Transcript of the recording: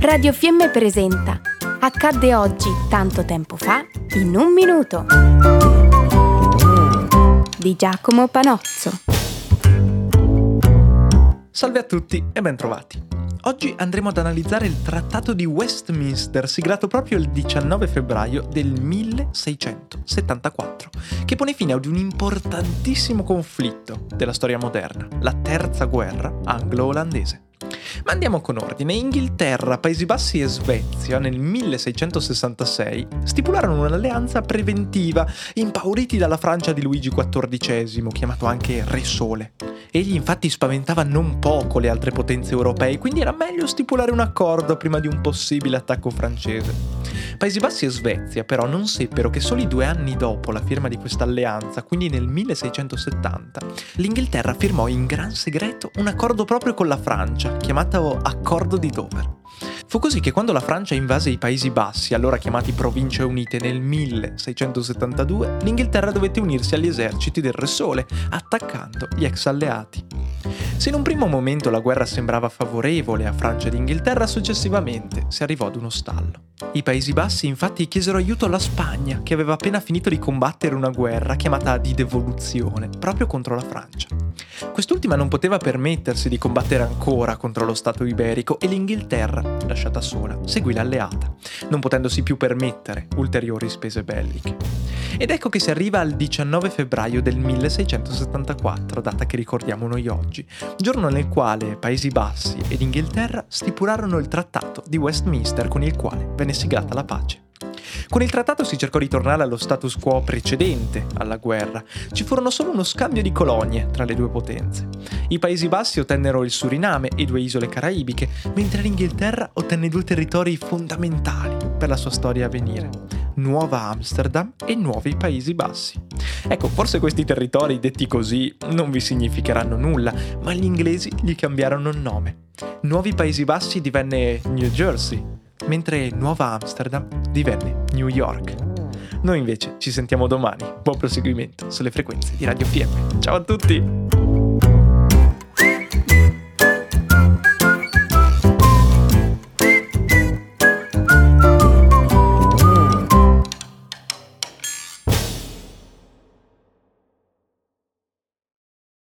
Radio Fiemme presenta Accadde oggi, tanto tempo fa, in un minuto. Di Giacomo Panozzo. Salve a tutti e bentrovati. Oggi andremo ad analizzare il Trattato di Westminster, siglato proprio il 19 febbraio del 1674, che pone fine ad un importantissimo conflitto della storia moderna, la Terza Guerra anglo-olandese. Andiamo con ordine. Inghilterra, Paesi Bassi e Svezia nel 1666 stipularono un'alleanza preventiva, impauriti dalla Francia di Luigi XIV, chiamato anche Re Sole. Egli infatti spaventava non poco le altre potenze europee, quindi era meglio stipulare un accordo prima di un possibile attacco francese. Paesi Bassi e Svezia però non seppero che soli due anni dopo la firma di questa alleanza, quindi nel 1670, l'Inghilterra firmò in gran segreto un accordo proprio con la Francia, chiamato Accordo di Dover. Fu così che quando la Francia invase i Paesi Bassi, allora chiamati Province Unite, nel 1672, l'Inghilterra dovette unirsi agli eserciti del Re Sole, attaccando gli ex alleati. Se in un primo momento la guerra sembrava favorevole a Francia ed Inghilterra, successivamente si arrivò ad uno stallo. I Paesi Bassi infatti chiesero aiuto alla Spagna, che aveva appena finito di combattere una guerra chiamata di devoluzione, proprio contro la Francia. Quest'ultima non poteva permettersi di combattere ancora contro lo Stato iberico e l'Inghilterra, lasciata sola, seguì l'alleata, non potendosi più permettere ulteriori spese belliche. Ed ecco che si arriva al 19 febbraio del 1674, data che ricordiamo noi oggi, giorno nel quale Paesi Bassi ed Inghilterra stipularono il trattato di Westminster con il quale venne siglata la pace. Con il trattato si cercò di tornare allo status quo precedente alla guerra. Ci furono solo uno scambio di colonie tra le due potenze. I Paesi Bassi ottennero il Suriname e due isole caraibiche, mentre l'Inghilterra ottenne due territori fondamentali per la sua storia a venire. Nuova Amsterdam e nuovi Paesi Bassi. Ecco, forse questi territori detti così non vi significheranno nulla, ma gli inglesi gli cambiarono il nome. Nuovi Paesi Bassi divenne New Jersey, mentre Nuova Amsterdam divenne New York. Noi invece ci sentiamo domani. Buon proseguimento sulle frequenze di Radio PM. Ciao a tutti!